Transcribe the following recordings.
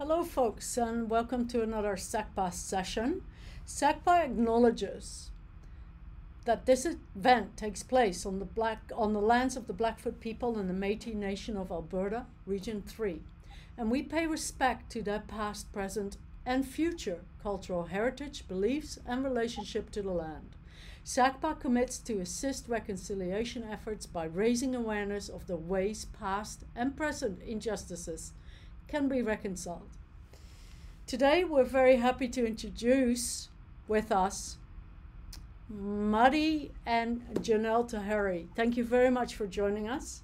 Hello, folks, and welcome to another SACPA session. SACPA acknowledges that this event takes place on the black on the lands of the Blackfoot people and the Métis Nation of Alberta, Region 3, and we pay respect to their past, present, and future cultural heritage, beliefs, and relationship to the land. SACPA commits to assist reconciliation efforts by raising awareness of the ways past and present injustices can be reconciled. Today, we're very happy to introduce with us Madi and Janelle Taheri. Thank you very much for joining us.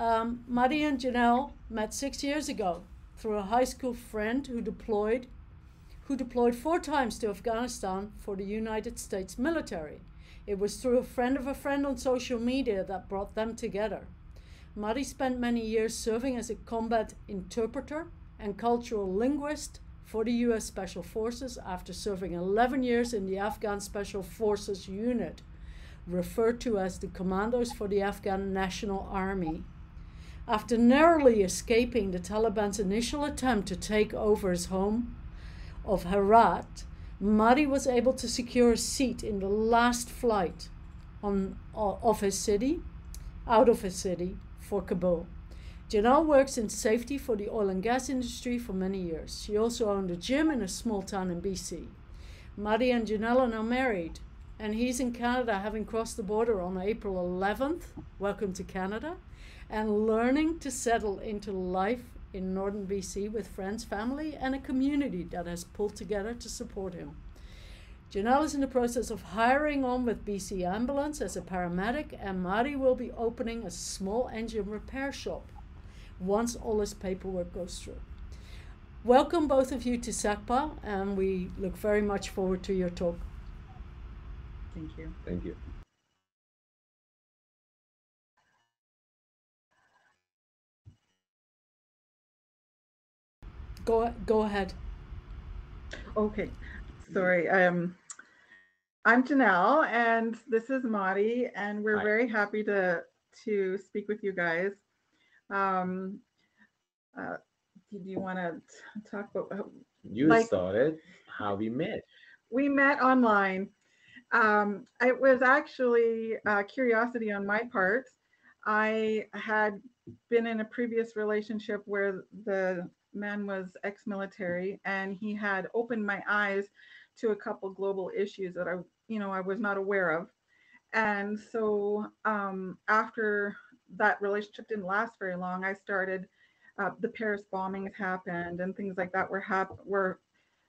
Um, Madi and Janelle met six years ago through a high school friend who deployed who deployed four times to Afghanistan for the United States military. It was through a friend of a friend on social media that brought them together. Madi spent many years serving as a combat interpreter and cultural linguist for the US Special Forces after serving 11 years in the Afghan Special Forces Unit, referred to as the Commandos for the Afghan National Army. After narrowly escaping the Taliban's initial attempt to take over his home of Herat, Madi was able to secure a seat in the last flight on, of his city, out of his city, for Kabul. Janelle works in safety for the oil and gas industry for many years. She also owned a gym in a small town in BC. Madi and Janelle are now married, and he's in Canada, having crossed the border on April 11th. Welcome to Canada. And learning to settle into life in northern BC with friends, family, and a community that has pulled together to support him. Janelle is in the process of hiring on with BC Ambulance as a paramedic, and Madi will be opening a small engine repair shop once all his paperwork goes through. Welcome, both of you, to SACPA, and we look very much forward to your talk. Thank you. Thank you. Go, go ahead. Okay, sorry. Um, I'm Janelle, and this is Madi, and we're Hi. very happy to to speak with you guys. Um, uh, do you want to talk about? how- You Like- started how we met. We met online. Um, it was actually uh, curiosity on my part. I had been in a previous relationship where the man was ex-military, and he had opened my eyes to a couple global issues that I, you know, I was not aware of. And so um, after that relationship didn't last very long, I started. Uh, the Paris bombings happened, and things like that were hap- were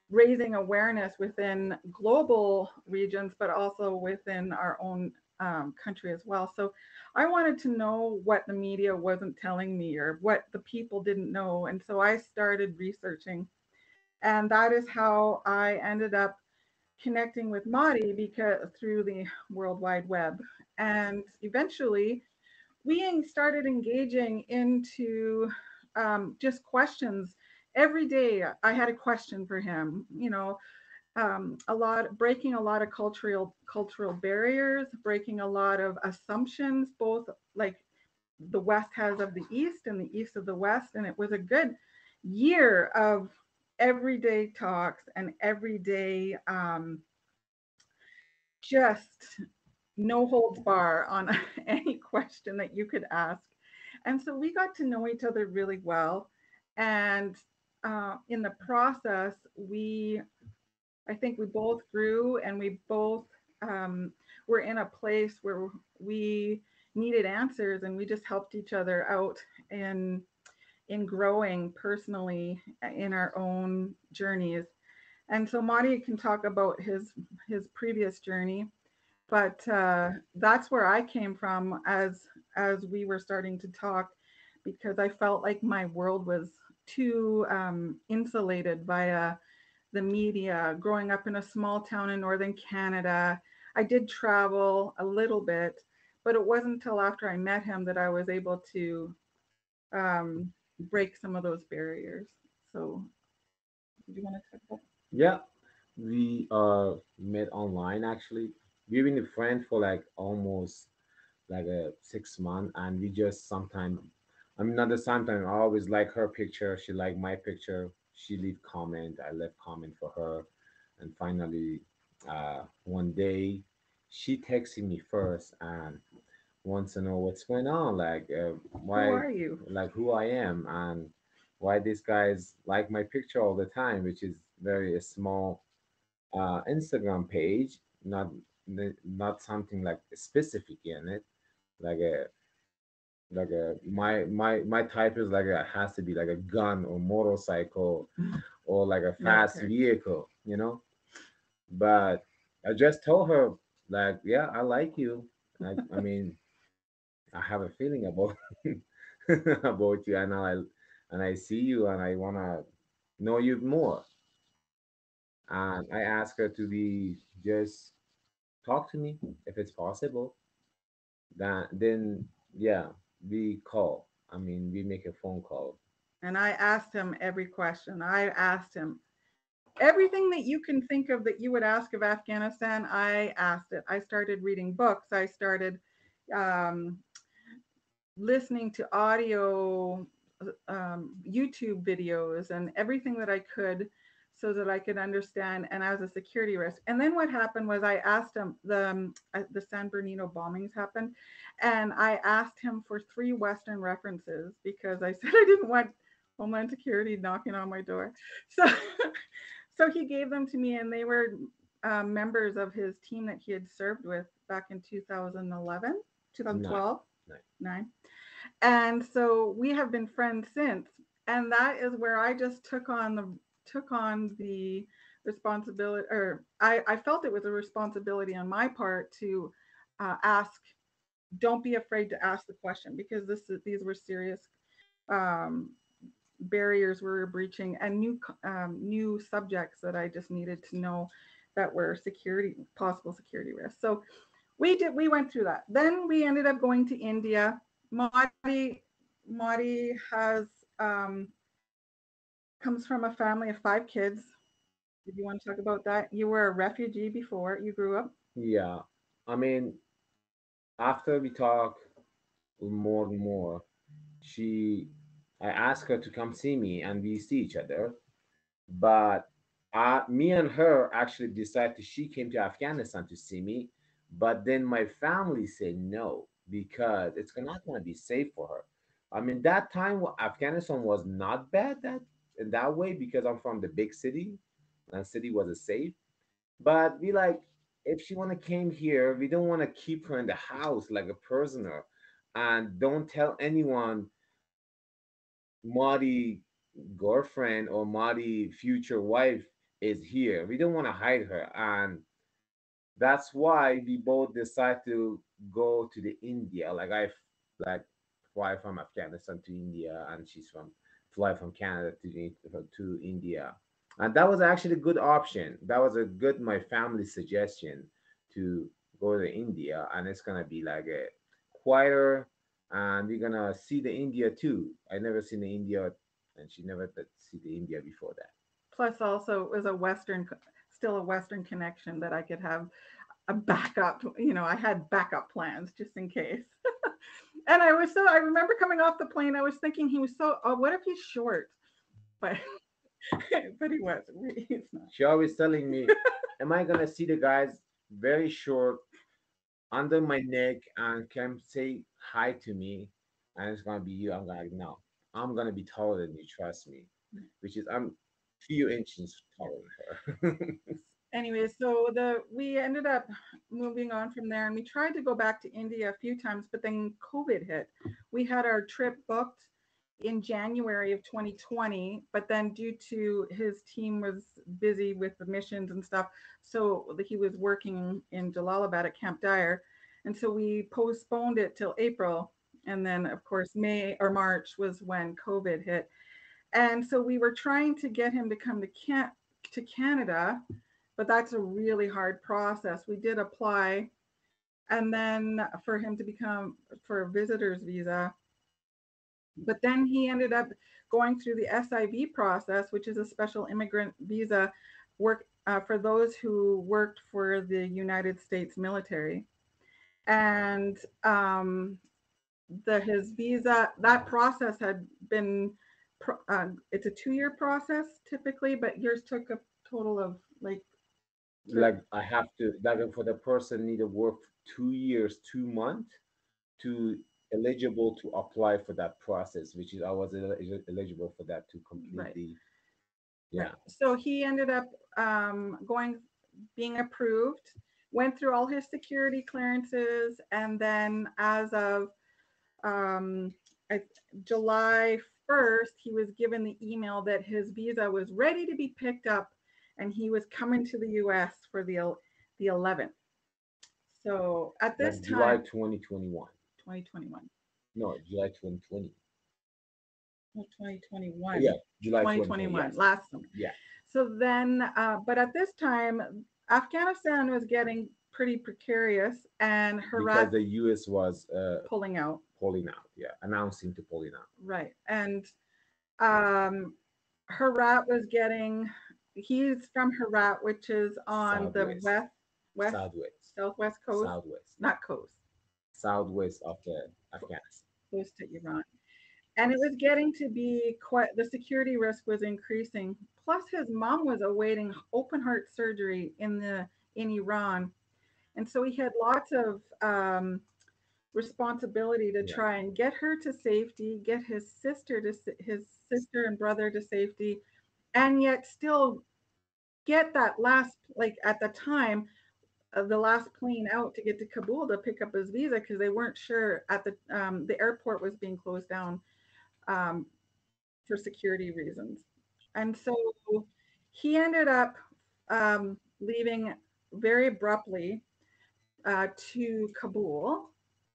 raising awareness within global regions, but also within our own um, country as well. So I wanted to know what the media wasn't telling me or what the people didn't know. And so I started researching. And that is how I ended up connecting with Madi because through the World Wide Web. And eventually we started engaging into um, just questions every day i had a question for him you know um, a lot breaking a lot of cultural cultural barriers breaking a lot of assumptions both like the west has of the east and the east of the west and it was a good year of everyday talks and everyday um, just no holds bar on any question that you could ask. And so we got to know each other really well. And uh, in the process, we, I think we both grew and we both um, were in a place where we needed answers and we just helped each other out in in growing personally in our own journeys. And so Madi can talk about his his previous journey, but uh, that's where I came from as as we were starting to talk, because I felt like my world was too um, insulated via the media. Growing up in a small town in northern Canada, I did travel a little bit, but it wasn't until after I met him that I was able to um, break some of those barriers. So, do you want to talk about? Yeah, we uh met online actually. We've been a friend for like almost like a six month, and we just sometimes. I mean, not the same time. I always like her picture. She liked my picture. she leave comment. I left comment for her, and finally, uh, one day, she texted me first and wants to know what's going on, like uh, why, Who are you? like who I am, and why these guys like my picture all the time, which is very a small uh, Instagram page, not not something like specific in it, like a like a my my my type is like a has to be like a gun or motorcycle or like a fast Okay. vehicle, you know. But I just told her like, yeah, I like you. I, I mean, I have a feeling about about you, and I and I see you, and I wanna know you more. And I asked her to be just talk to me if it's possible. That then, yeah, we call. I mean, we make a phone call. And I asked him every question. I asked him everything that you can think of that you would ask of Afghanistan. I asked it. I started reading books. I started um, listening to audio, um, YouTube videos, and everything that I could so that I could understand. And as a security risk. And then what happened was I asked him the um, uh, the San Bernardino bombings happened, and I asked him for three Western references because I said I didn't want Homeland Security knocking on my door. So, so he gave them to me, and they were um, members of his team that he had served with back in 2011, 2012, Nine. nine. And so we have been friends since. And that is where I just took on the took on the responsibility, or I, I felt it was a responsibility on my part to uh, ask. Don't be afraid to ask the question because this these were serious um, barriers we were breaching and new um, new subjects that I just needed to know that were security possible security risks. So we did we went through that. Then we ended up going to India. Madi Madi has um, comes from a family of five kids. Did you want to talk about that? You were a refugee before you grew up. Yeah, I mean, after we talk more and more, she, I asked her to come see me, and we see each other. But uh, me and her actually decided she came to Afghanistan to see me, but then my family said no because it's not going to be safe for her. I mean, that time Afghanistan was not bad that in that way because I'm from the big city, and city was a safe. But we like if she wanna came here, we don't want to keep her in the house like a prisoner, and don't tell anyone Madi girlfriend or Madi future wife is here. We don't want to hide her, and that's why we both decide to go to the India. Like I like fly from Afghanistan to India, and she's from fly from Canada to to India, and that was actually a good option. That was a good my family suggestion to go to India, and it's gonna be like a quieter, and we're gonna see the India too. I never seen the India, and she never did see the India before that. Plus, also it was a Western, still a Western connection that I could have a backup. You know, I had backup plans just in case. and I was so I remember coming off the plane. I was thinking he was so. Oh, what if he's short? But but he wasn't. He's not. She always telling me, "Am I gonna see the guys very short under my neck and can say hi to me, and it's gonna be you?" I'm like, "No, I'm gonna be taller than you. Trust me." Mm. Which is I'm few inches taller than her. Anyway, so the we ended up moving on from there, and we tried to go back to India a few times, but then COVID hit. We had our trip booked in January of 2020, but then due to his team was busy with the missions and stuff, so he was working in Jalalabad at Camp Dyer, and so we postponed it till April, and then of course May or March was when COVID hit, and so we were trying to get him to come to Can to Canada, but that's a really hard process. We did apply, and then for him to become for a visitor's visa, but then he ended up going through the SIV process, which is a special immigrant visa work uh, for those who worked for the United States military. And um, the his visa, that process had been pro- uh, it's a two-year process typically, but yours took a total of like, like I have to like for the person need to work two years, two months to eligible to apply for that process, which is I was el- el- eligible for that to completely. Yeah, so he ended up um, going, being approved, went through all his security clearances, and then as of um, I- July 1st, he was given the email that his visa was ready to be picked up and he was coming to the US for the, the 11th. So at this like July time, 2021. 2021, No, July 2020. no, 2021. Yeah, July 2021, yes. last summer. Yeah. So then, uh, but at this time, Afghanistan was getting pretty precarious and Because the US was uh, pulling out. Pulling out. Yeah, announcing to pulling out. Right. And um, Herat was getting, he's from Herat, which is on the Southwest. west, west, Southwest. southwest coast, Southwest. not coast, Southwest of the Afghanistan. close to Iran. And it was getting to be quite, the security risk was increasing. Plus his mom was awaiting open heart surgery in the, in Iran. And so he had lots of um, responsibility to Yeah. try and get her to safety, get his sister to, his sister and brother to safety, and yet still get that last, like at the time, of the last plane out to get to Kabul to pick up his visa because they weren't sure at the um, the airport was being closed down um, for security reasons, and so he ended up um, leaving very abruptly uh, to Kabul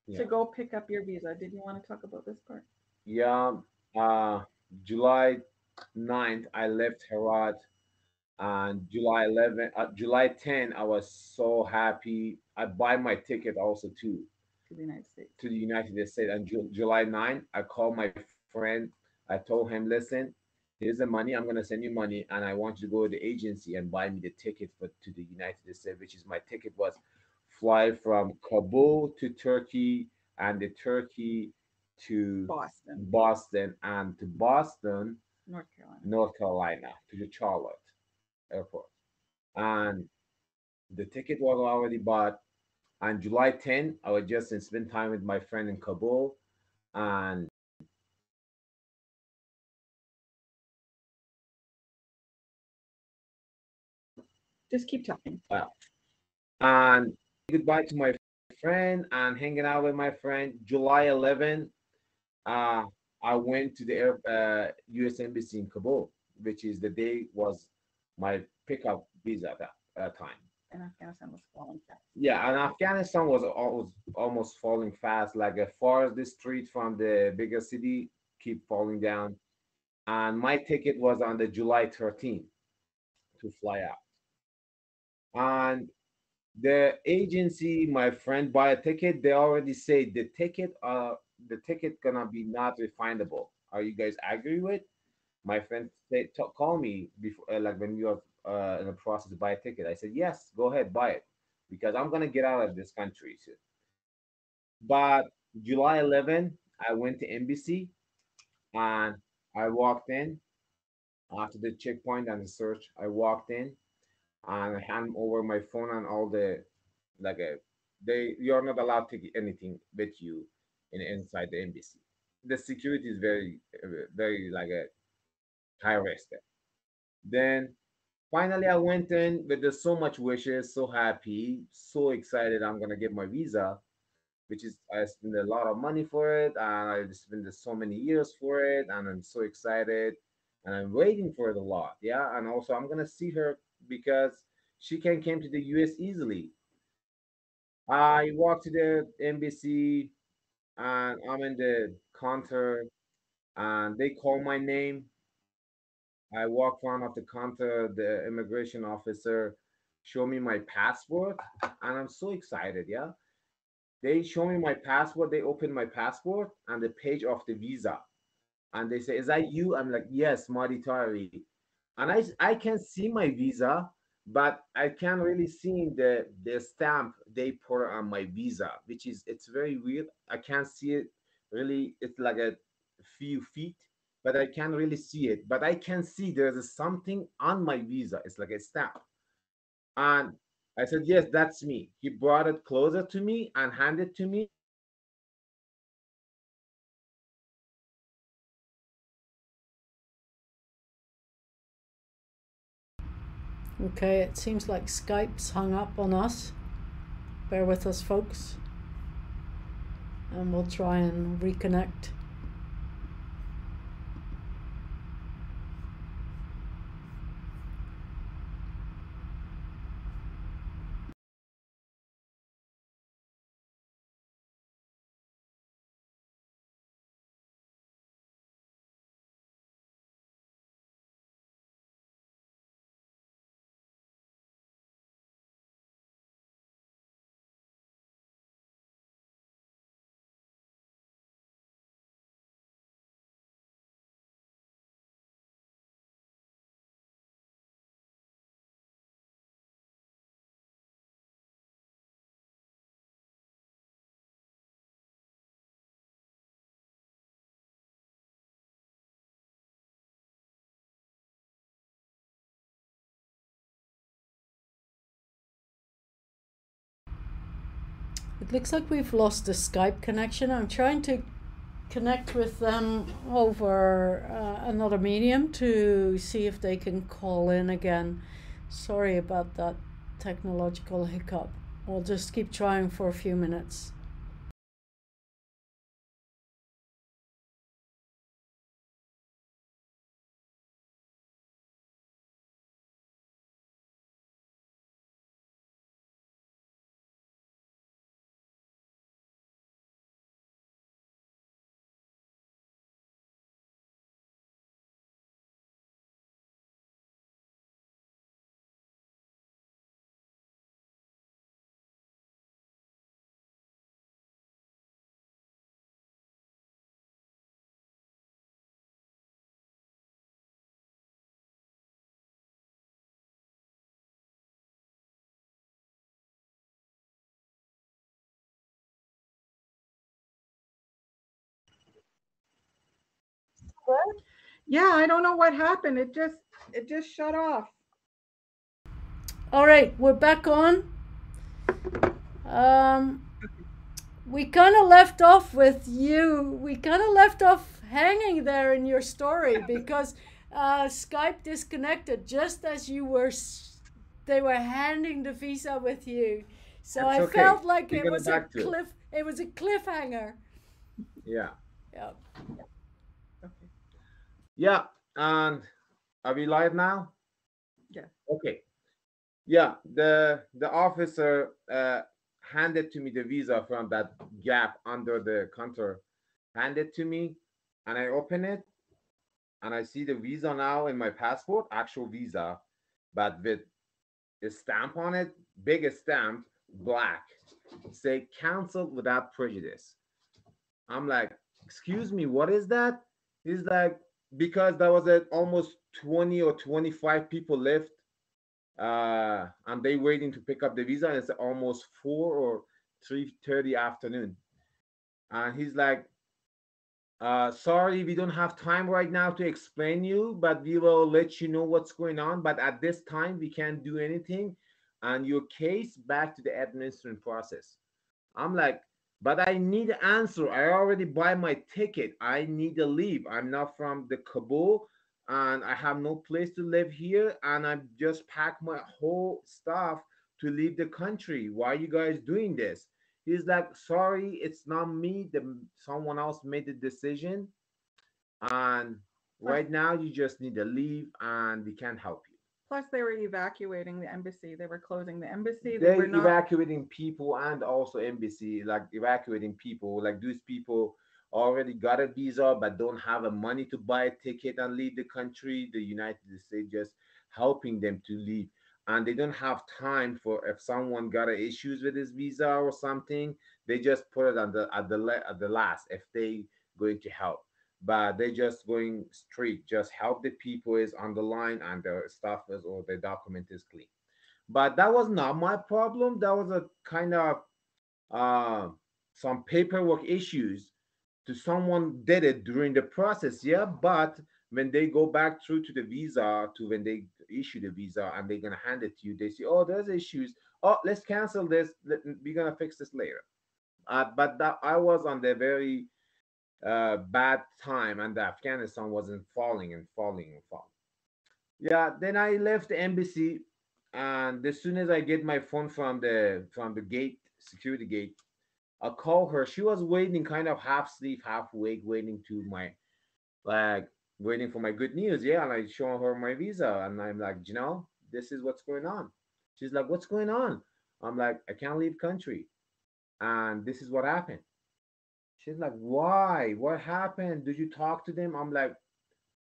Yeah. to go pick up your visa. Did you want to talk about this part? Yeah, uh, July 9th, I left Herat. And July 11, uh, July 10, I was so happy. I buy my ticket also too To the United States. to the United States. And Ju- July 9, I called my friend. I told him, listen, here's the money. I'm gonna send you money, and I want you to go to the agency and buy me the ticket for to the United States, which is my ticket was fly from Kabul to Turkey and the Turkey to Boston, Boston and to Boston, North Carolina. North Carolina, to the Charlotte airport. And the ticket was already bought. On July 10, I was just and spend time with my friend in Kabul. And Just keep talking. and goodbye to my friend and hanging out with my friend. July 11, uh, I went to the air, uh, U.S. Embassy in Kabul, which is the day was my pickup visa at that uh, time. And Afghanistan was falling fast. Yeah, and Afghanistan was almost almost falling fast. Like as far as the street from the bigger city keep falling down. And my ticket was on the July 13th to fly out. And the agency, my friend buy a ticket, they already say the ticket uh the ticket gonna be not refundable. Are you guys agree with? My friend said, call me before uh, like when you are uh, in the process to buy a ticket. I said, yes, go ahead, buy it because I'm gonna get out of this country. But July 11, I went to embassy, and I walked in after the checkpoint and the search. I walked in and I hand over my phone and all the like a they you're not allowed to get anything with you in inside the embassy. The security is very uh, very like a high risk. Then finally I went in with the so much wishes, so happy, so excited I'm gonna get my visa, which is I spent a lot of money for it and I spent so many years for it and I'm so excited and I'm waiting for it a lot. Yeah. And also I'm gonna see her because she can came to the US easily. I walked to the embassy and I'm in the counter and they call my name. I walk front of the counter, the immigration officer show me my passport and I'm so excited, yeah. They show me my passport, they open my passport and the page of the visa. And they say, Is that you? I'm like, Yes, Madi Tari. And I I can see my visa, but I can't really see the the stamp they put on my visa, which is it's very weird. I can't see it really. It's like a few feet but I can't really see it. But I can see there's something on my visa. It's like a stamp. And I said, Yes, that's me. He brought it closer to me and handed to me. Okay, it seems like Skype's hung up on us. Bear with us, folks. And we'll try and reconnect. It looks like we've lost the Skype connection. I'm trying to connect with them over uh, another medium to see if they can call in again. Sorry about that technological hiccup. We'll just keep trying for a few minutes. Yeah, I don't know what happened. It just it just shut off. All right, we're back on. Um, we kind of left off with you. We kind of left off hanging there in your story because uh, Skype disconnected just as you were. They were handing the visa with you, so That's I okay. felt like We're it was a to it. cliff. It was a cliffhanger. Yeah. Yeah. Yeah. And are we live now? Yeah. Okay. Yeah. The the officer uh, handed to me the visa from that gap under the counter. Handed to me, and I open it, and I see the visa now in my passport, actual visa, but with a stamp on it, big stamp, black, say canceled without prejudice. I'm like, excuse me, what is that? He's like, because there was a, almost 20 or 25 people left uh and they waiting to pick up the visa and it's almost 4 or 3.30 afternoon. And he's like uh sorry we don't have time right now to explain you but we will let you know what's going on but at this time we can't do anything and your case back to the administrative process. I'm like but I need an answer. I already buy my ticket. I need to leave. I'm not from the Kabul and I have no place to live here. And I just packed my whole stuff to leave the country. Why are you guys doing this? He's like, sorry, it's not me. The, someone else made the decision. And right now you just need to leave and we can't help you. Plus, they were evacuating the embassy. They were closing the embassy. They they're were not. evacuating people and also embassy like evacuating people like those people already got a visa but don't have the money to buy a ticket and leave the country the united states just helping them to leave and they don't have time for if someone got issues with his visa or something they just put it on the at the at the last if they going to help but they're just going straight just help the people is on the line and their stuff is or the document is clean but that was not my problem that was a kind of uh, some paperwork issues to someone did it during the process, yeah. But when they go back through to the visa, to when they issue the visa and they're gonna hand it to you, they say, "Oh, there's issues. Oh, let's cancel this. We're gonna fix this later." Uh, but that I was on the very uh, bad time, and Afghanistan wasn't falling and falling and falling. Yeah, then I left the embassy, and as soon as I get my phone from the from the gate security gate, I call her. She was waiting, kind of half asleep, half awake, waiting to my like waiting for my good news. Yeah, and I show her my visa, and I'm like, you know, this is what's going on. She's like, what's going on? I'm like, I can't leave country, and this is what happened. She's like, why? What happened? Did you talk to them? I'm like,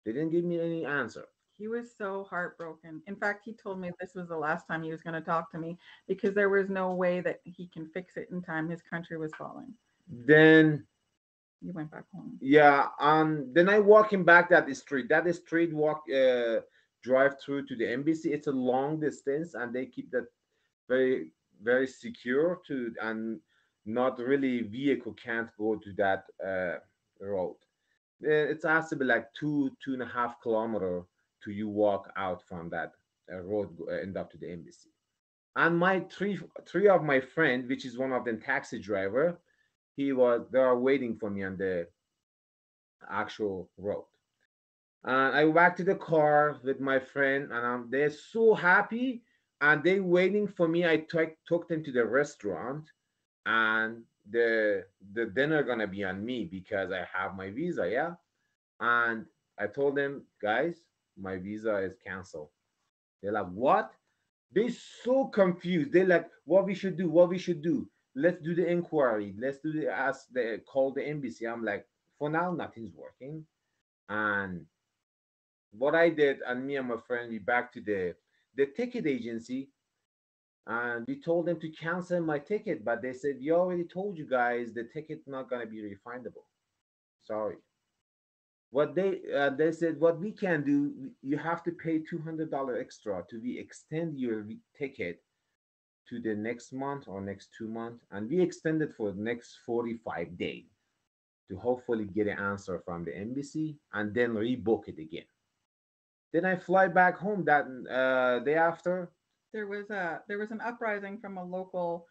they didn't give me any answer. He was so heartbroken. In fact, he told me this was the last time he was going to talk to me because there was no way that he can fix it in time. His country was falling. Then He went back home. yeah, um, then I walking back that street. That street walk uh drive through to the embassy. It's a long distance, and they keep that very very secure to and not really vehicle can't go to that uh road. Uh, It has to be like two two and a half kilometer to you walk out from that uh, road uh, end up to the embassy. And my three three of my friend, which is one of them taxi driver, he was they are waiting for me on the actual road. And I back to the car with my friend, and um, they're so happy, and they waiting for me. I took took them to the restaurant, and the the dinner gonna be on me because I have my visa, yeah. And I told them, guys, my visa is canceled. They're like, what? They so confused. They're like, what we should do? What we should do? Let's do the inquiry. Let's do the ask the call the embassy. I'm like, for now, nothing's working. And what I did, and me and my friend, we back to the the ticket agency, and we told them to cancel my ticket, but they said we already told you guys the ticket not gonna be refundable. Sorry. What they uh, they said what we can do, you have to pay two hundred dollar extra to we extend your ticket to the next month or next two months, and we extended for the next forty five days to hopefully get an answer from the embassy and then rebook it again. Then I fly back home that uh, day after. There was a there was an uprising from a local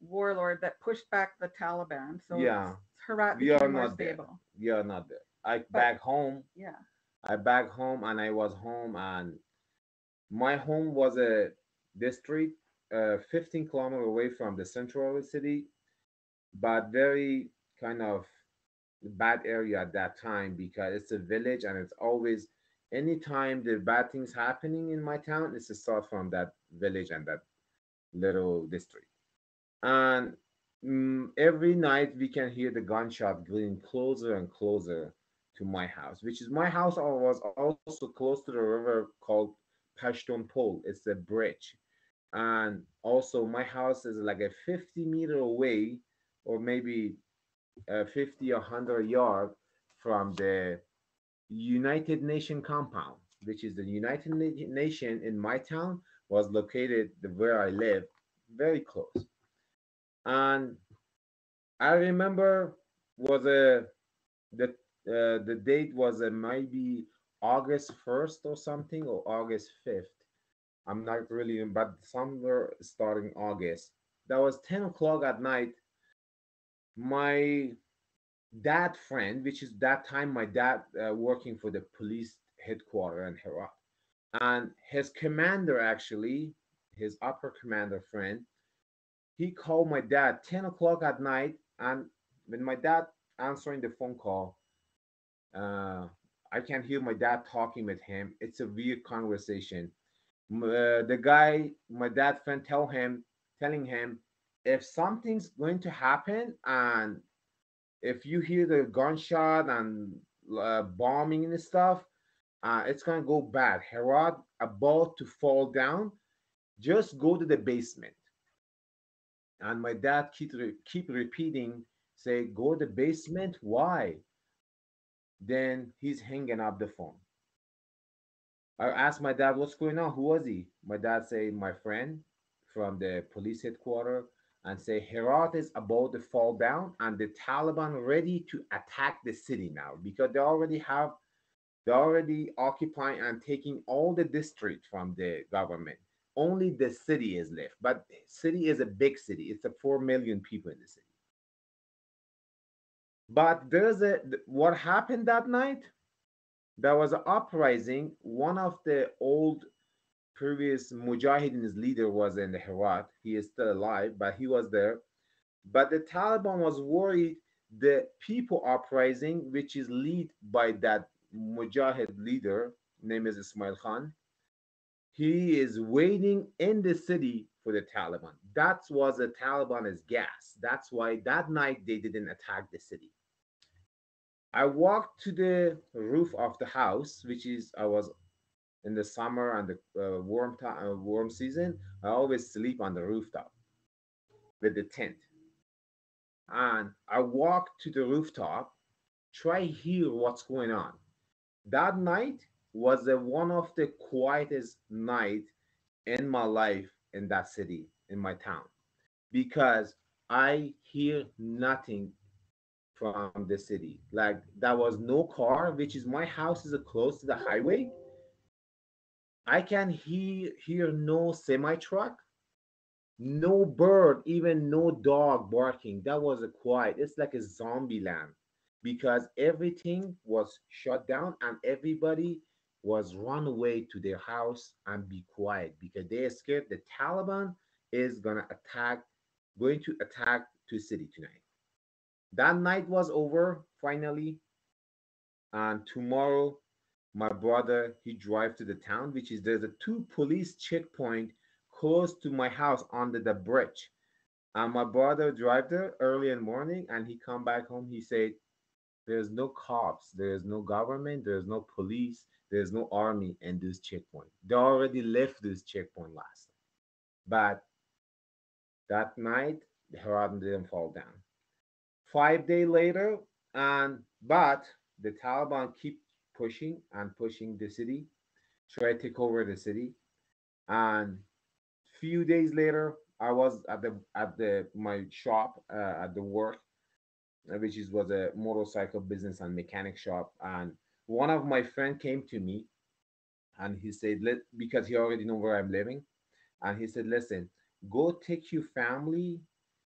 warlord that pushed back the Taliban. So Yeah. Herat We are not there. stable. We are not there. I back home. Yeah. I back home and I was home and my home was a district uh, 15 kilometer away from the central of the city, but very kind of bad area at that time because it's a village and it's always anytime the bad things happening in my town, it's to start from that village and that little district. And mm, every night we can hear the gunshot getting closer and closer to my house, which is my house was also close to the river called Pashtun Pole. It's a bridge. And also my house is like a 50 meter away or maybe uh, 50 or 100 yard from the United Nation compound, which is the United Nation in my town was located where I live, very close. And I remember was a the uh, the date was uh, maybe August 1st or something or August 5th. I'm not really, but somewhere starting August. That was 10 o'clock at night. My dad friend, which is that time my dad uh, working for the police headquarters in Herat, and his commander actually, his upper commander friend, he called my dad 10 o'clock at night, and when my dad answering the phone call, uh, I can hear my dad talking with him. It's a weird conversation. Uh, the guy, my dad friend, tell him, telling him, if something's going to happen and if you hear the gunshot and uh, bombing and stuff, uh, it's gonna go bad. Herat about to fall down. Just go to the basement. And my dad keep re- keep repeating, say, go to the basement. Why? Then he's hanging up the phone. I asked my dad, what's going on? Who was he? My dad say, my friend from the police headquarters and say Herat is about to fall down and the Taliban ready to attack the city now because they already have they're already occupying and taking all the district from the government. Only the city is left. But city is a big city. It's a 4 million people in the city. But there's a what happened that night? There was an uprising. One of the old previous Mujahideen's leader was in the Herat. He is still alive, but he was there. But the Taliban was worried the people uprising, which is led by that Mujahid leader, name is Ismail Khan. He is waiting in the city for the Taliban. That was the Taliban's gas. That's why that night they didn't attack the city. I walked to the roof of the house, which is I was in the summer and the uh, warm time, uh, warm season. I always sleep on the rooftop with the tent. And I walk to the rooftop, try hear what's going on. That night was the one of the quietest night in my life in that city, in my town, because I hear nothing from the city. Like there was no car, which is my house is close to the highway. I can hear hear no semi truck, no bird, even no dog barking. That was a quiet. It's like a zombie land because everything was shut down and everybody was run away to their house and be quiet because they are scared the Taliban is gonna attack, going to attack to city tonight. That night was over finally, and tomorrow my brother he drive to the town, which is there's a two police checkpoint close to my house under the bridge. And my brother drive there early in the morning, and he come back home. He said, "There's no cops, there's no government, there's no police, there's no army in this checkpoint. They already left this checkpoint last night. But that night, the Herat didn't fall down. Five days later, and but the Taliban keep pushing and pushing the city, try to take over the city. And few days later, I was at the at the my shop uh, at the work, uh, which is was a motorcycle business and mechanic shop. And one of my friend came to me, and he said, "Let because he already know where I'm living," and he said, "Listen, go take your family,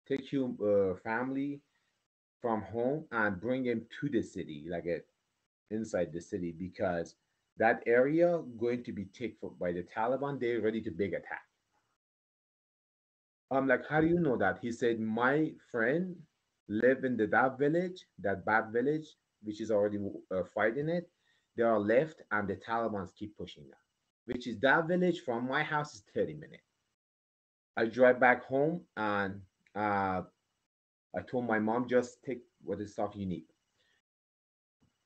take your uh, family from home and bring him to the city, like a, inside the city, because that area going to be taken by the Taliban. They're ready to big attack. I'm like, how do you know that? He said, my friend live in the that village, that bad village, which is already uh, fighting it. They are left, and the Taliban's keep pushing them. Which is that village from my house is 30 minutes. I drive back home and uh, I told my mom just take what is stuff you need.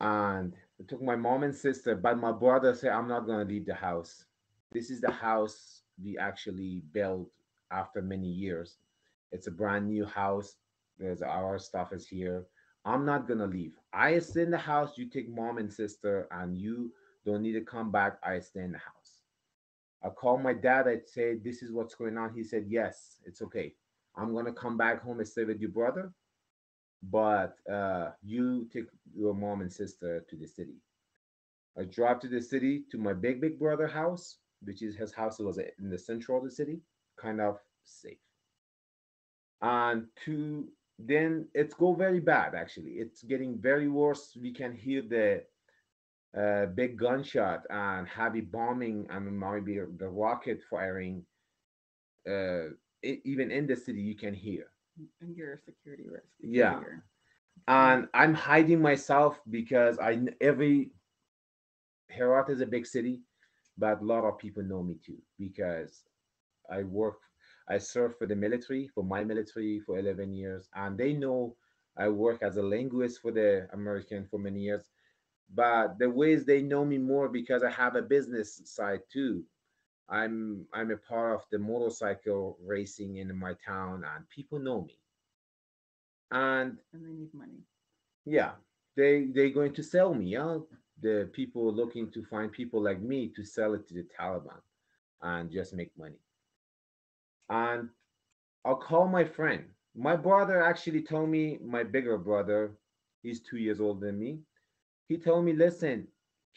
And I took my mom and sister, but my brother said, I'm not gonna leave the house. This is the house we actually built after many years. It's a brand new house. There's our stuff is here. I'm not gonna leave. I stay in the house. You take mom and sister, and you don't need to come back. I stay in the house. I called my dad. I said, "This is what's going on." He said, "Yes, it's okay. I'm gonna come back home and stay with your brother, but uh, you take your mom and sister to the city." I drive to the city to my big big brother house, which is his house It was in the central of the city, kind of safe. And to then it's go very bad actually. It's getting very worse. We can hear the uh, big gunshot and heavy bombing and maybe the rocket firing. Uh, it, even in the city, you can hear. And you're a security risk. Yeah. you're- and I'm hiding myself because I every Herat is a big city, but a lot of people know me too because I work, I serve for the military, for my military for 11 years, and they know I work as a linguist for the American for many years. But the ways they know me more because I have a business side too. I'm I'm a part of the motorcycle racing in my town, and people know me. And And they need money. yeah, they they're going to sell me. Yeah, the people looking to find people like me to sell it to the Taliban and just make money. And I'll call my friend. My brother actually told me, my bigger brother, he's two years older than me. He told me, listen,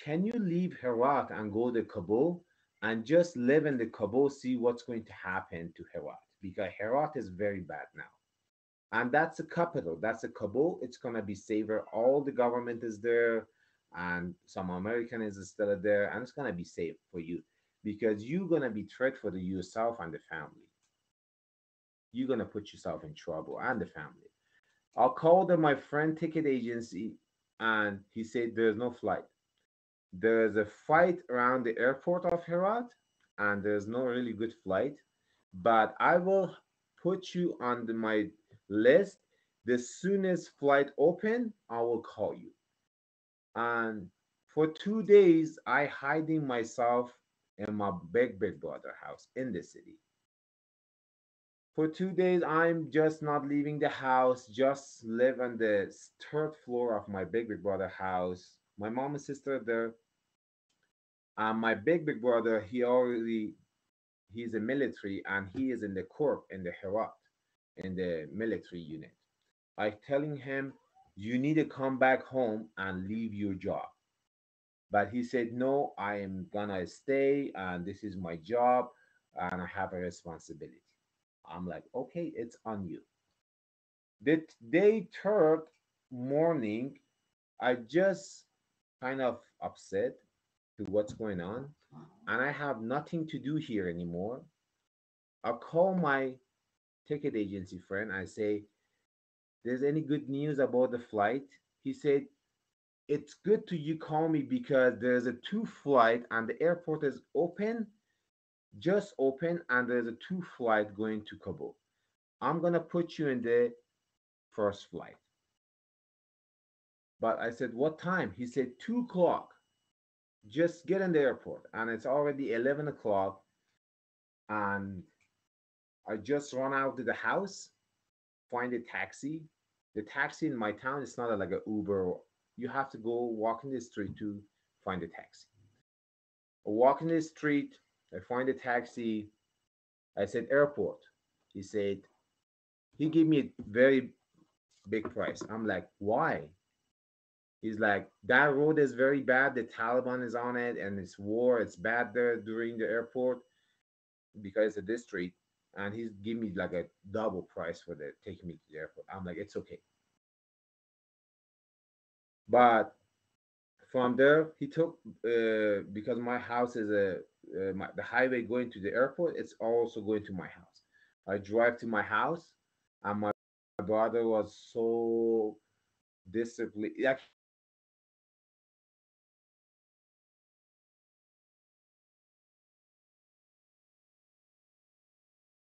can you leave Herat and go to Kabul and just live in the Kabul, see what's going to happen to Herat? Because Herat is very bad now. And that's the capital. That's the Kabul. It's gonna be safer. All the government is there, and some American is still there, and it's gonna be safe for you because you're gonna be threat for the yourself and the family. You're gonna put yourself in trouble and the family. I called my friend ticket agency, and he said there's no flight. There's a fight around the airport of Herat, and there's no really good flight. But I will put you on the, my list. The soonest flight open, I will call you. And for two days, I hiding myself in my big big brother house in the city. For two days, I'm just not leaving the house, just live on the third floor of my big big brother house. My mom and sister there. And my big big brother, he already he's a military and he is in the corp in the Herat in the military unit. I telling him, you need to come back home and leave your job. But he said, no, I am gonna stay and this is my job and I have a responsibility. I'm like, okay, it's on you. The day third morning, I just kind of upset to what's going on and I have nothing to do here anymore. I call my ticket agency friend. I say, There's any good news about the flight? He said, It's good to you call me because there's a two flight and the airport is open, just open, and there's a two flight going to Kabul. I'm gonna put you in the first flight. But I said, What time? He said, Two o'clock. Just get in the airport. And it's already 11 o'clock. And I just run out to the house, find a taxi. The taxi in my town is not like an Uber. You have to go walk in the street to find a taxi. I walk in the street, I find a taxi. I said airport. He said, he gave me a very big price. I'm like, why? He's like, that road is very bad. The Taliban is on it and it's war. It's bad there during the airport because of this street and he's giving me like a double price for the taking me to the airport. I'm like, it's okay. But from there, he took uh, because my house is a uh, my, the highway going to the airport. It's also going to my house. I drive to my house, and my brother was so disciplined. Like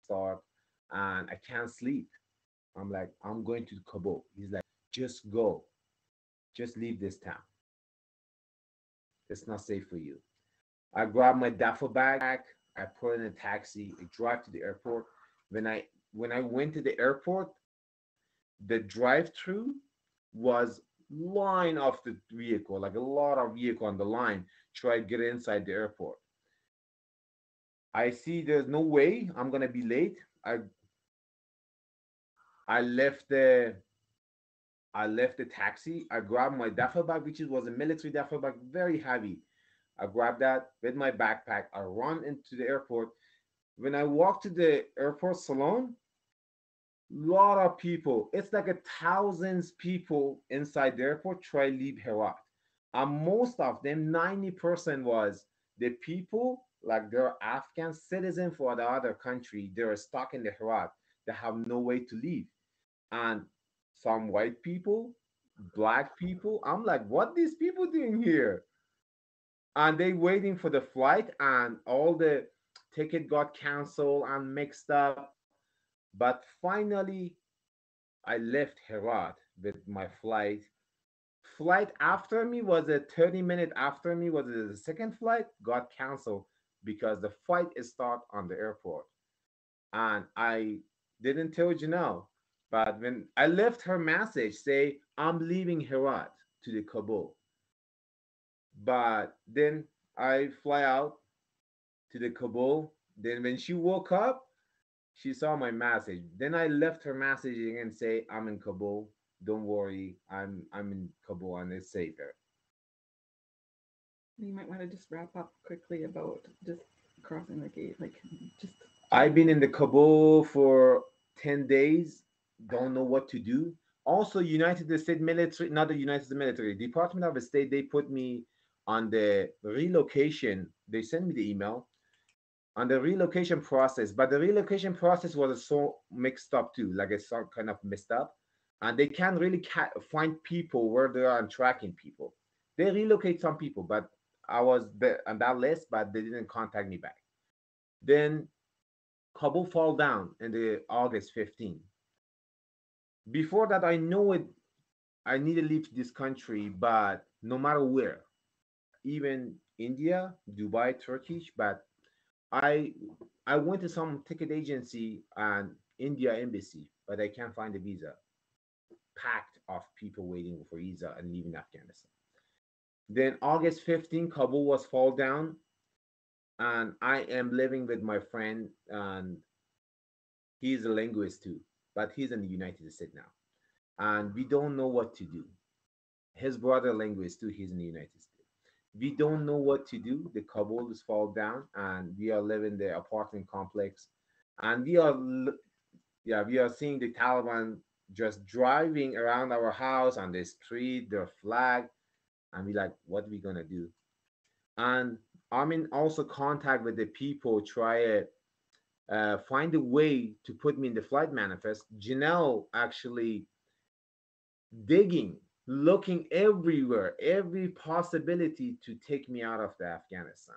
start and I can't sleep. I'm like, I'm going to Kabul. He's like, just go. Just leave this town. It's not safe for you. I grab my duffel bag, I put in a taxi, I drive to the airport. When I when I went to the airport, the drive-through was line of the vehicle, like a lot of vehicle on the line, try to get inside the airport. I see there's no way I'm gonna be late. I I left the I left the taxi. I grabbed my duffel bag, which was a military duffel bag, very heavy. I grabbed that with my backpack. I run into the airport. When I walk to the airport salon, lot of people. It's like a thousands people inside the airport try leave Herat. And most of them, 90% was the people like they're Afghan citizen for the other country. They're stuck in the Herat. They have no way to leave. And some white people, black people, I'm like, what these people doing here? And they waiting for the flight and all the ticket got canceled and mixed up. But finally, I left Herat with my flight. Flight after me was a 30 minute after me was the second flight got canceled because the fight is start on the airport. And I didn't tell Janelle, but when I left her message, say, I'm leaving Herat to the Kabul. But then I fly out to the Kabul. Then when she woke up, she saw my message. Then I left her message and say, I'm in Kabul. Don't worry, I'm I'm in Kabul and it's safer. You might want to just wrap up quickly about just crossing the gate, like just. I've been in the Kabul for 10 days, don't know what to do. Also, United States military, not the United States military, Department of State, they put me on the relocation. They sent me the email on the relocation process, but the relocation process was so mixed up too, like it's so kind of messed up, and they can't really ca- find people where they are and tracking people. They relocate some people, but I was on that list, but they didn't contact me back. Then Kabul fall down in the August 15. Before that, I know it. I need to leave this country, but no matter where, even India, Dubai, Turkish, but I I went to some ticket agency and India embassy, but I can't find a visa. Packed of people waiting for visa and leaving Afghanistan. Then August 15, Kabul was fall down, and I am living with my friend, and he's a linguist too, but he's in the United States now, and we don't know what to do. His brother linguist too, he's in the United States we don't know what to do. The Kabul is fall down, and we are living the apartment complex, and we are, yeah, we are seeing the Taliban just driving around our house on the street, their flag, and we like, what are we gonna do? And I'm in also contact with the people, try to uh, find a way to put me in the flight manifest. Janelle actually digging looking everywhere, every possibility to take me out of the Afghanistan.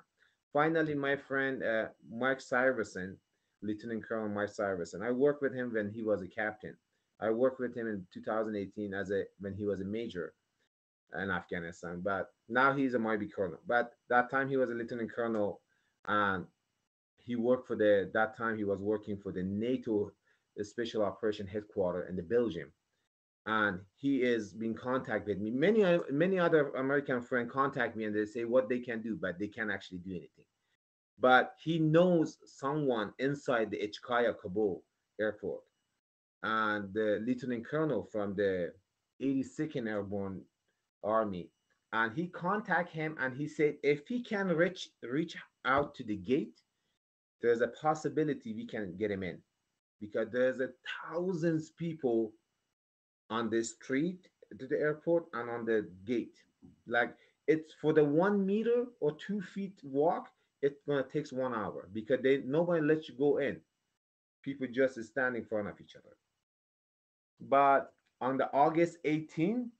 Finally, my friend uh, Mike Syverson, Lieutenant Colonel Mike Syverson, I worked with him when he was a captain. I worked with him in 2018 as a when he was a major in Afghanistan, but now he's a Mighty Colonel. But that time he was a Lieutenant Colonel, and he worked for the that time he was working for the NATO Special Operation Headquarters in the Belgium. And he is being contacted. Me many many other american friends contact me and they say what they can do but they can't actually do anything. But he knows someone inside the HKIA Kabul airport. And the lieutenant colonel from the 82nd airborne army and he contact him and he said if he can reach reach out to the gate there's a possibility we can get him in because there's a thousands people on the street to the airport and on the gate. Like it's for the one meter or two feet walk, it's gonna takes one hour because they nobody lets you go in. People just stand in front of each other. But on the August 18,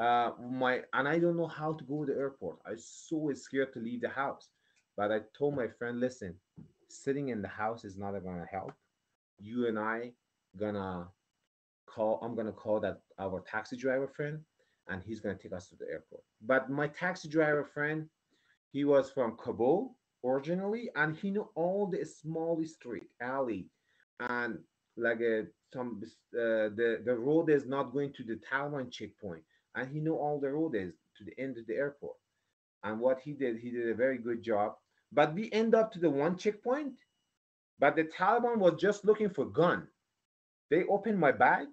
uh, my and I don't know how to go to the airport. I'm so scared to leave the house. But I told my friend, listen, sitting in the house is not gonna help. You and I gonna call i'm to call that our taxi driver friend and he's to take us to the airport but my taxi driver friend he was from kabul originally and he knew all the small street alley and like a, uh, some uh, the the road is not going to the Taliban checkpoint and he knew all the road is to the end of the airport. And what he did he did a very good job. But we end up to the one checkpoint. But the Taliban was just looking for gun. They opened my bag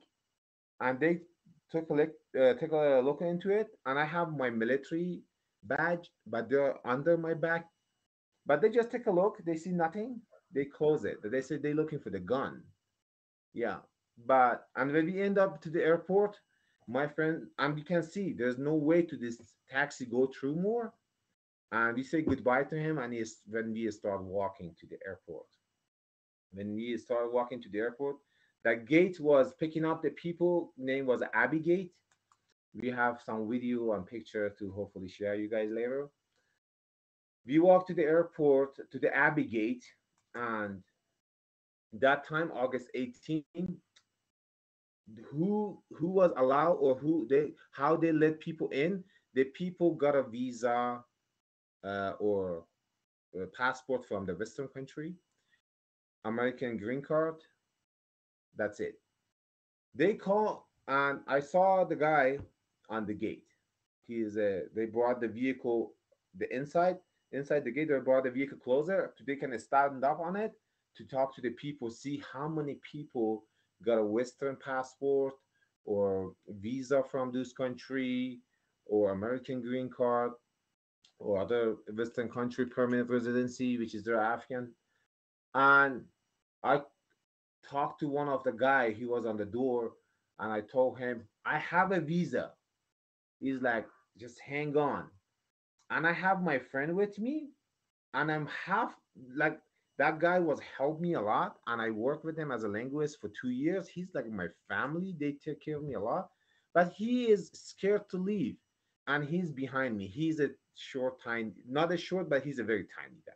and they took a look, uh, took a look into it, and I have my military badge, but they're under my back. But they just take a look, they see nothing, they close it. They say they're looking for the gun. Yeah, but and when we end up to the airport, my friend, and you can see there's no way to this taxi go through more. And we say goodbye to him, and he's when we start walking to the airport. When we start walking to the airport, that gate was picking up the people. Name was Abbey Gate. We have some video and picture to hopefully share you guys later. We walked to the airport to the Abbey Gate, and that time, August 18, who who was allowed or who they how they let people in? The people got a visa uh, or a passport from the Western country, American green card, that's it. They call and I saw the guy on the gate. He is a. They brought the vehicle, the inside inside the gate. They brought the vehicle closer. They can stand up on it to talk to the people, see how many people got a Western passport or visa from this country or American green card or other Western country permanent residency, which is their Afghan. And I talked to one of the guy, he was on the door, and I told him, I have a visa. He's like, just hang on. And I have my friend with me, and I'm half like that guy was helped me a lot, and I worked with him as a linguist for two years. He's like my family, they take care of me a lot, but he is scared to leave, and he's behind me. He's a short, tiny, not a short, but he's a very tiny guy.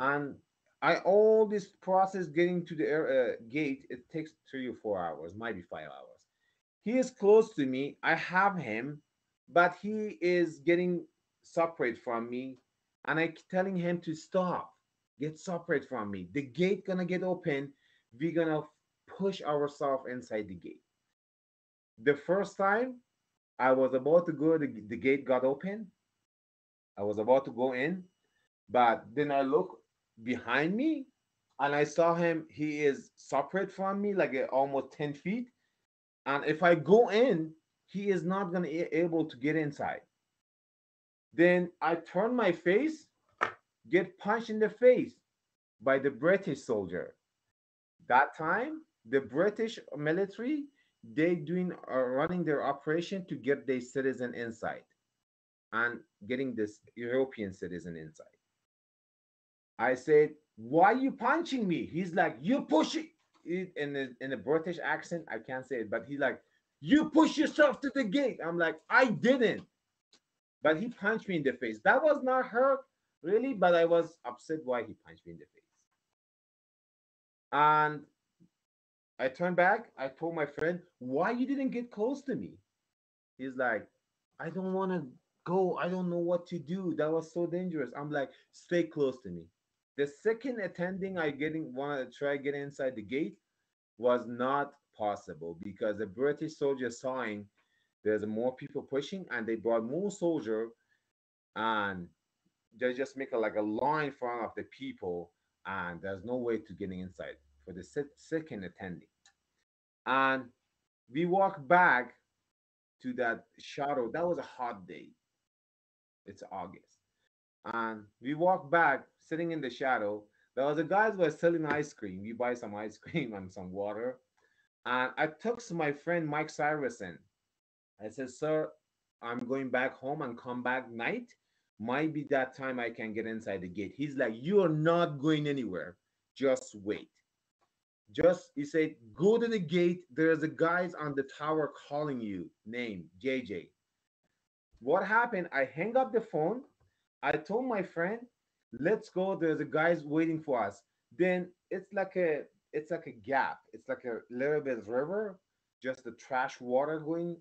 And I all this process getting to the air, uh, gate, it takes three or four hours, might be five hours. He is close to me. I have him, but he is getting separate from me, and I'm telling him to stop, get separate from me. The gate gonna get open. We're gonna push ourselves inside the gate. The first time I was about to go, the, the gate got open. I was about to go in, but then I look behind me and I saw him. He is separate from me, like uh, almost 10 feet. And if I go in, he is not to be able to get inside. Then I turn my face, get punched in the face by the British soldier. That time, the British military, they doing uh, running their operation to get their citizen inside and getting this European citizen inside. I said, "Why you punching me?" He's like, "You push it." In the in a British accent, I can't say it, but he's like, "You push yourself to the gate." I'm like, "I didn't," but he punched me in the face. That was not hurt really, but I was upset why he punched me in the face. And I turned back. I told my friend, "Why you didn't get close to me?" He's like, "I don't want to go. I don't know what to do. That was so dangerous." I'm like, "Stay close to me." The second attending I getting wanted to try get inside the gate was not possible because the British soldiers sawing there's more people pushing and they brought more soldier and they just make a, like a line in front of the people and there's no way to getting inside for the second attending and we walk back to that shadow that was a hot day it's august and we walk back sitting in the shadow. There was a guy who was selling ice cream. We buy some ice cream and some water. And I took my friend Mike Syverson. I said, Sir, I'm going back home and come back night. Might be that time I can get inside the gate. He's like, You are not going anywhere. Just wait. Just he said, Go to the gate. There's a guys on the tower calling you. Name JJ. What happened? I hang up the phone. I told my friend, let's go there's a guys waiting for us then it's like a it's like a gap it's like a little bit of river just the trash water going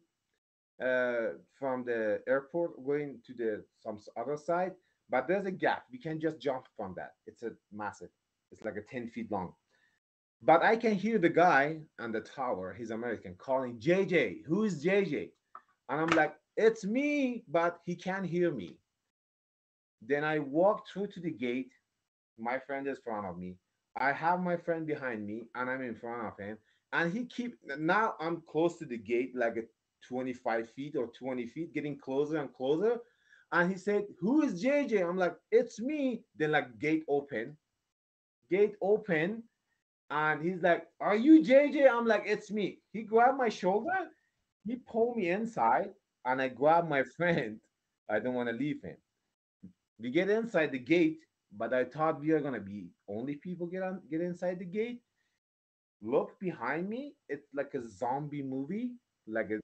Uh, from the airport going to the some other side but there's a gap we can just jump from that it's a massive it's like a 10 feet long but i can hear the guy on the tower he's american calling jj who is jj and i'm like it's me but he can't hear me then I walk through to the gate. My friend is in front of me. I have my friend behind me, and I'm in front of him. And he keep now I'm close to the gate, like a 25 feet or 20 feet, getting closer and closer. And he said, "Who is JJ?" I'm like, "It's me." Then like gate open, gate open, and he's like, "Are you JJ?" I'm like, "It's me." He grabbed my shoulder, he pulled me inside, and I grabbed my friend. I don't want to leave him. We get inside the gate, but I thought we are gonna be only people get on get inside the gate. Look behind me, it's like a zombie movie, like a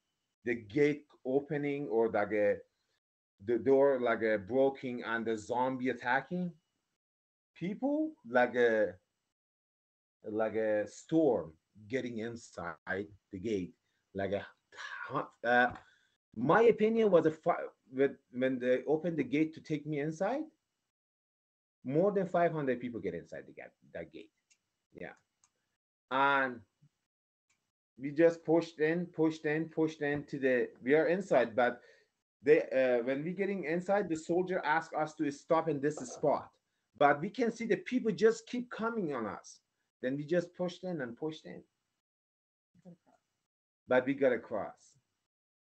the gate opening or like a the door like a broken and the zombie attacking people like a like a storm getting inside the gate like a uh, my opinion was a fi- when they opened the gate to take me inside, more than 500 people get inside the gate, that gate. Yeah. And we just pushed in, pushed in, pushed in to the, we are inside, but they, uh, when we getting inside, the soldier asked us to stop in this spot. but we can see the people just keep coming on us. Then we just pushed in and pushed in. But we got across.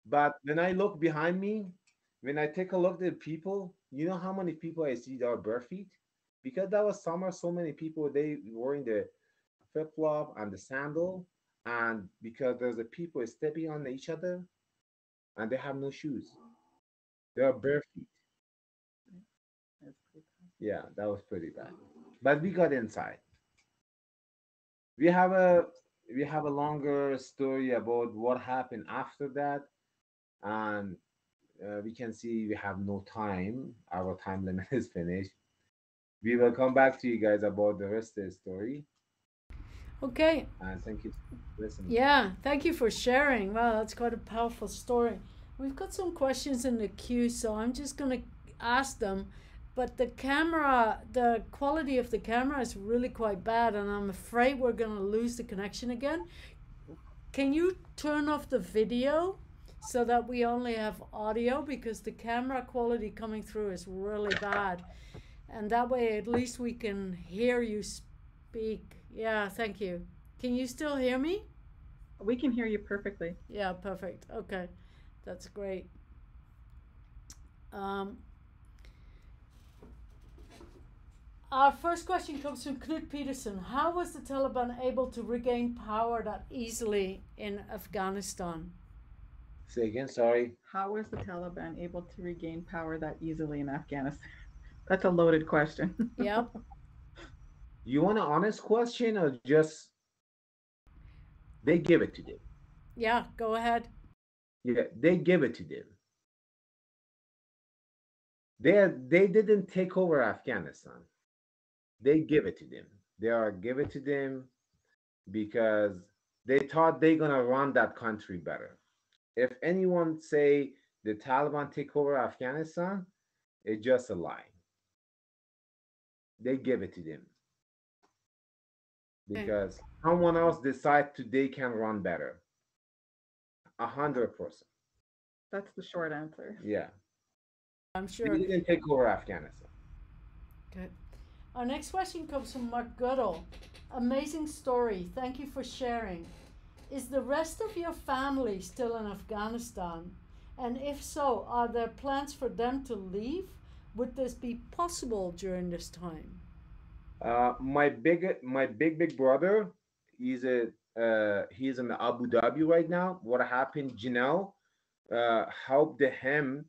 But when I look behind me, when I take a look at the people, you know how many people I see that are bare feet? Because that was summer, so many people they wearing the flip flop and the sandal, and because there's a people stepping on each other, and they have no shoes. They are bare feet. Yeah, that was pretty bad. But we got inside. We have a we have a longer story about what happened after that, and uh, we can see we have no time. Our time limit is finished. We will come back to you guys about the rest of the story. Okay. And thank you for listening. Yeah, thank you for sharing. Wow, that's quite a powerful story. We've got some questions in the queue, so I'm just going to ask them. But the camera, the quality of the camera is really quite bad, and I'm afraid we're going to lose the connection again. Can you turn off the video so that we only have audio? Because the camera quality coming through is really bad. And that way, at least we can hear you speak. Yeah, thank you. Can you still hear me? We can hear you perfectly. Yeah, perfect. Okay, that's great. Um, our first question comes from Knut Peterson. How was the Taliban able to regain power that easily in Afghanistan? Say again, sorry. How was the Taliban able to regain power that easily in Afghanistan? That's a loaded question. Yep. You want an honest question or just they give it to them? Yeah, go ahead. Yeah, they give it to them. They they didn't take over Afghanistan. They give it to them. They are give it to them because they thought they're gonna run that country better. If anyone say the Taliban take over Afghanistan, it's just a lie. They give it to them Okay. because someone else decide today can run better. A hundred percent. That's the short answer. Yeah. I'm They sure. didn't take over Afghanistan. Good. Our next question comes from Mark Goodall. Amazing story. Thank you for sharing. Is the rest of your family still in Afghanistan? And if so, are there plans for them to leave? Would this be possible during this time? Uh, my big, my big, big brother, he's a, uh, he's in Abu Dhabi right now. What happened? Janelle, uh, helped him,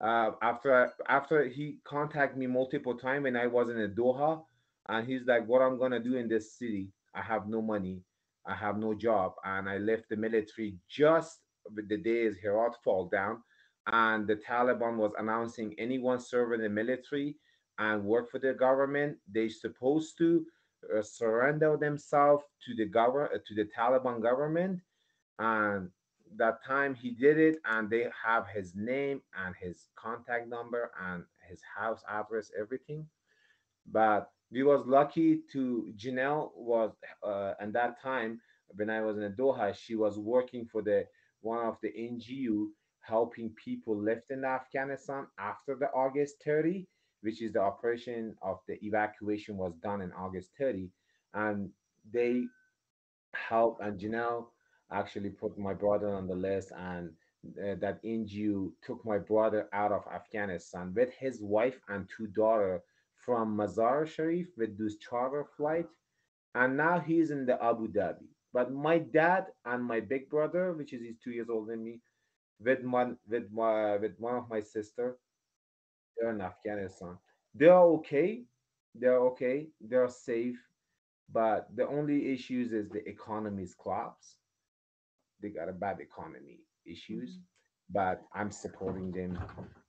uh, after, after he contacted me multiple times when I was in Doha, and he's like, "What I'm gonna do in this city? I have no money, I have no job, and I left the military just the days Herat fall down, and the Taliban was announcing anyone serving the military." And work for the government, They're supposed to uh, surrender themselves to the government, to the Taliban government. And that time he did it, and they have his name and his contact number and his house address, everything. But we was lucky to Janelle was uh, at that time when I was in Doha, she was working for the one of the NGO helping people left in Afghanistan after the August 30 which is the operation of the evacuation was done in August 30. And they helped, and Janelle actually put my brother on the list, and uh, that NGO took my brother out of Afghanistan with his wife and two daughter from Mazar Sharif with this charter flight. And now he's in the Abu Dhabi. But my dad and my big brother, which is he's two years older than me, with one with my with one of my sister, they're in Afghanistan. They're okay. They're okay. They're safe. But the only issues is the economy's collapse. They got a bad economy issues. But I'm supporting them.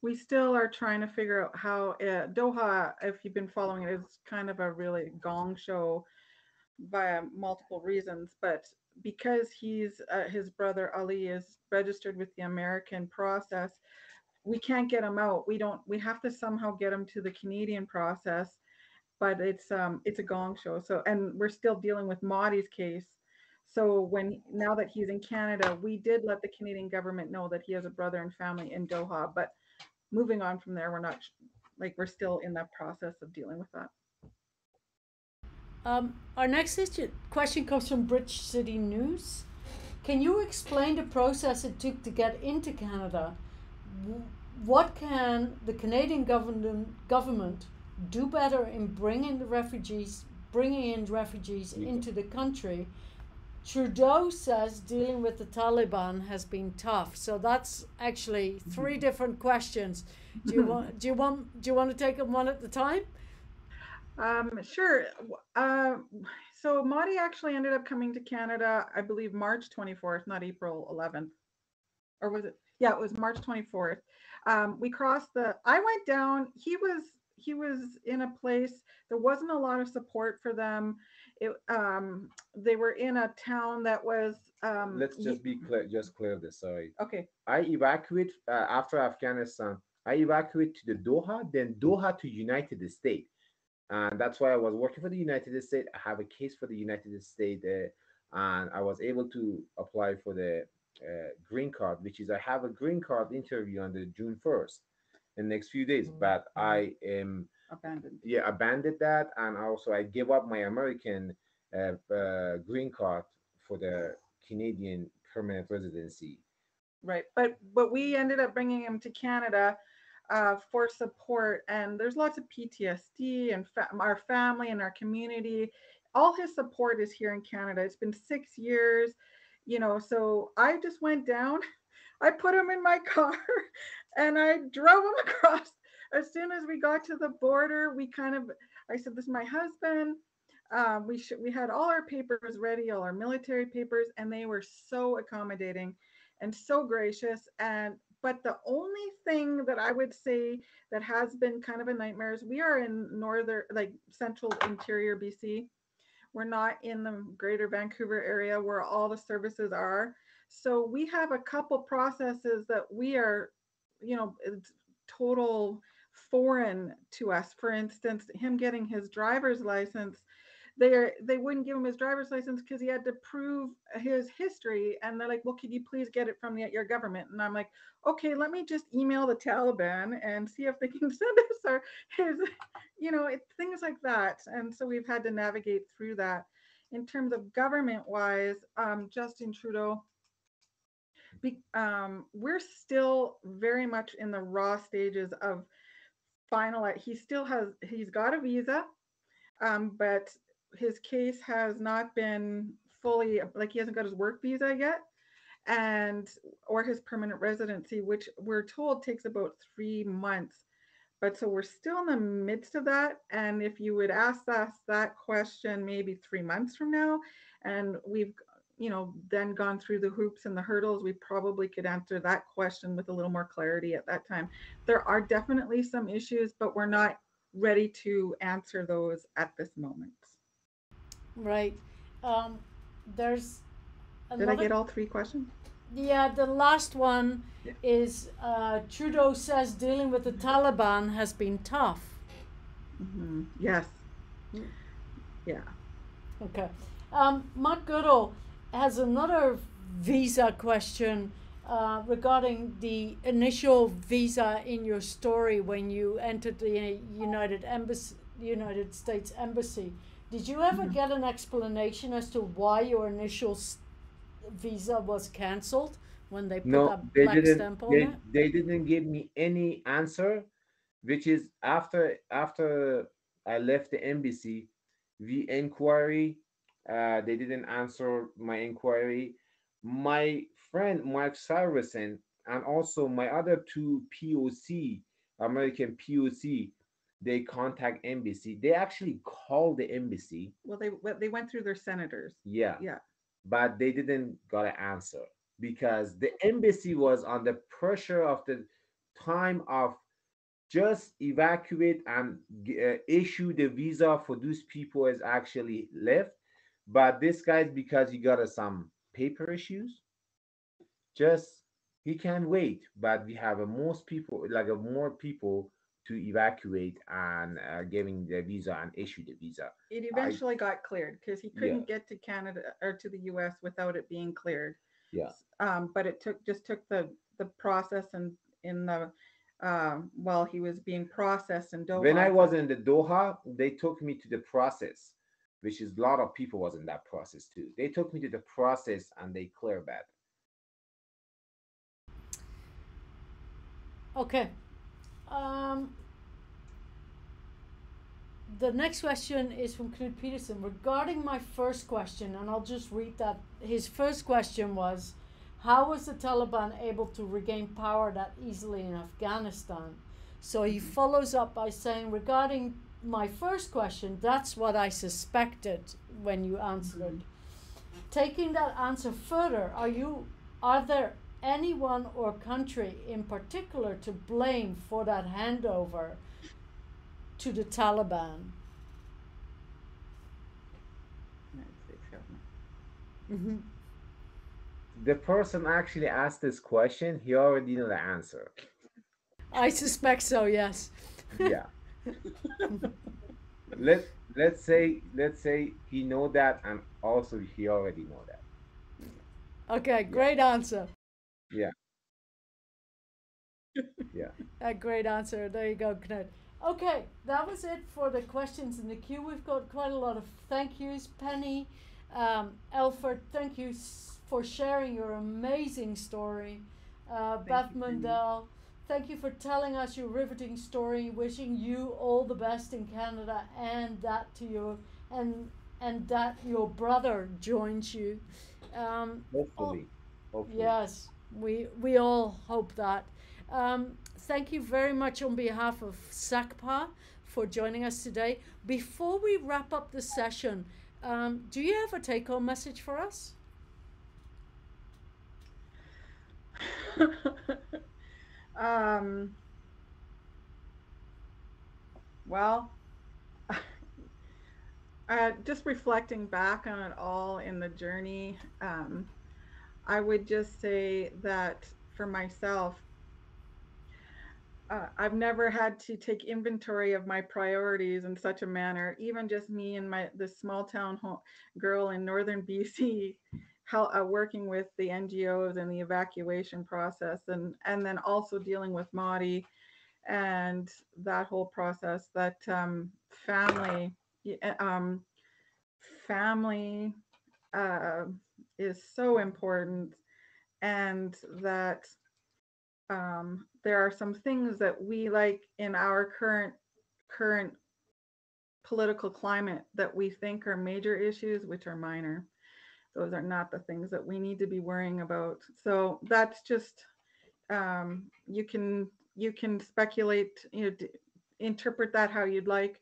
We still are trying to figure out how uh, Doha, if you've been following it, is kind of a really gong show via multiple reasons. But because he's uh, his brother Ali is registered with the American process, we can't get them out. We don't. We have to somehow get them to the Canadian process. But it's um it's a gong show. So and we're still dealing with Madi's case. So when now that he's in Canada, we did let the Canadian government know that he has a brother and family in Doha. But moving on from there, we're not like we're still in that process of dealing with that. Um, our next question comes from British City News. Can you explain the process it took to get into Canada? W- What can the Canadian government government do better in bringing the refugees, bringing in refugees Yeah. into the country? Trudeau says dealing with the Taliban has been tough. So that's actually three different questions. Do you want? Do you want? Do you want to take them one at a time? Um, sure. Uh, so Madi actually ended up coming to Canada, I believe March 24th, not April 11th. Or was it? Yeah, it was March 24th. Um, we crossed the, I went down, he was, he was in a place, there wasn't a lot of support for them. It, um, they were in a town that was, um, Let's just be clear, just clear this, sorry. okay. I evacuate uh, after Afghanistan. I evacuate to the Doha, then Doha to United States, and that's why I was working for the United States. I have a case for the United States, uh, and I was able to apply for the green card, which is I have a green card interview on the June first, in the next few days. But I am Abandoned. yeah abandoned that, and also I gave up my American uh, uh, green card for the Canadian permanent residency. Right, but but we ended up bringing him to Canada uh, for support, and there's lots of PTSD and fa- our family and our community. All his support is here in Canada. It's been six years, you know. So I just went down. I put him in my car, and I drove him across. As soon as we got to the border, we kind of I said, "This is my husband." Um, we should we had all our papers ready, all our military papers, and they were so accommodating and so gracious and but the only thing that i would say that has been kind of a nightmare is we are in northern like central interior bc we're not in the greater vancouver area where all the services are. So we have a couple processes that we are you know total foreign to us. For instance him getting his driver's license they they wouldn't give him his driver's license because he had to prove his history. And they're like well could you please get it from the, your government? And i'm like okay let me just email the taliban and see if they can send us our his you know it, things like that. And so we've had to navigate through that. In terms of government wise um, justin trudeau be, um, we're still very much in the raw stages of final he still has he's got a visa um, but his case has not been fully like he hasn't got his work visa yet. And or his permanent residency which we're told takes about three months. But so we're still in the midst of that. And if you would ask us that question maybe three months from now and we've you know then gone through the hoops and the hurdles we probably could answer that question with a little more clarity at that time. There are definitely some issues but we're not ready to answer those at this moment Right. Um, there's. Did I get all three questions? Yeah, the last one Yeah. is uh, Trudeau says dealing with the Taliban has been tough. hmm Yes. Mm. Yeah. Okay. Um, Mark Goodall has another visa question uh, regarding the initial visa in your story when you entered the United Embassy, United States Embassy. Did you ever Mhm. get an explanation as to why your initial visa was cancelled when they put No, that they black didn't. stamp on They, it? they didn't give me any answer, which is after after I left the embassy, the inquiry. Uh, they didn't answer my inquiry. My friend Mark Saracen and also my other two POC American POC, they contact embassy. They actually called the embassy. Well, they they went through their senators. Yeah. Yeah. But they didn't got an answer because the embassy was under pressure of the time of just evacuate and uh, issue the visa for those people is actually left. But this guy's because he got uh, some paper issues. Just he can't wait, but we have uh, most people like uh, more people to evacuate and uh, giving the visa and issue the visa. It eventually got cleared because he couldn't get to Canada or to the U.S. without it being cleared. Yeah. Um, but it took just took the the process and in the um, while he was being processed in Doha. When I was in the Doha, they took me to the process, which is a lot of people was in that process too. They took me to the process and they cleared that. Okay. Um, the next question is from Knut Peterson. Regarding my first question, and I'll just read that. His first question was How was the Taliban able to regain power that easily in Afghanistan? So he follows up by saying, Regarding my first question, that's what I suspected when you answered. Taking that answer further, are you are there anyone or country in particular to blame for that handover to the Taliban? United States government. Mm-hmm. The person actually asked this question, he already knew the answer. I suspect so. Yes. Yeah. let let's say let's say he know that and also he already know that. Okay. Great answer. Yeah. Yeah. A great answer. There you go, Knut. Okay, that was it for the questions in the queue. We've got quite a lot of thank yous. Penny, um, Elford, thank you for sharing your amazing story. Uh, Beth you, Penny. Mundell, thank you for telling us your riveting story. Wishing you all the best in Canada and that to your and and that your brother joins you. Um, Hopefully. Hopefully. Yes, we we all hope that. Um, thank you very much on behalf of SACPA for joining us today. Before we wrap up the session, um, do you have a take-home message for us? um, well, uh, just reflecting back on it all in the journey, um, I would just say that for myself, uh, I've never had to take inventory of my priorities in such a manner. Even just me and my the small town ho- girl in northern BC, how uh, working with the NGOs and the evacuation process, and and then also dealing with Madi, and that whole process. That um, family, um, family, uh, is so important, and that um, there are some things that we like in our current current political climate that we think are major issues, which are minor. Those are not the things that we need to be worrying about. So that's just um, you can you can speculate, you know, d- interpret that how you'd like,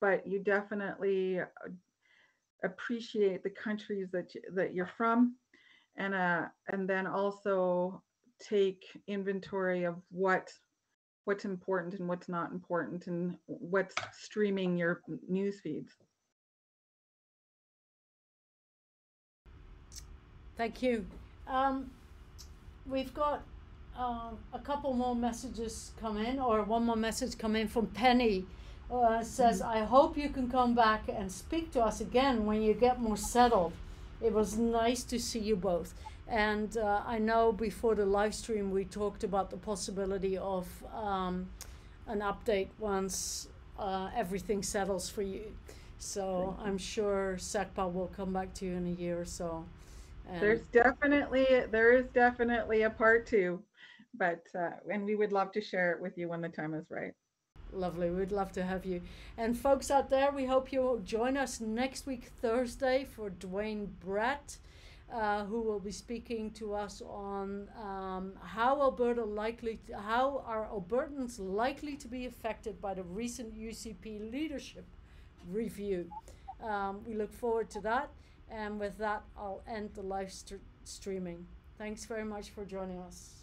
but you definitely appreciate the countries that you, that you're from, and uh, and then also take inventory of what what's important and what's not important and what's streaming your news feeds. Thank you. Um, we've got um, a couple more messages come in, or one more message come in from Penny. Uh, says, I hope you can come back and speak to us again when you get more settled. It was nice to see you both. And uh, I know before the live stream we talked about the possibility of um, an update once uh, everything settles for you. So I'm sure SACPA will come back to you in a year or so. And There's definitely there is definitely a part two, but uh, and we would love to share it with you when the time is right. Lovely. We'd love to have you. And folks out there, we hope you'll join us next week, Thursday, for Dwayne Brett, uh, who will be speaking to us on um, how Alberta likely, to, how are Albertans likely to be affected by the recent UCP leadership review. Um, we look forward to that. And with that, I'll end the live st- streaming. Thanks very much for joining us.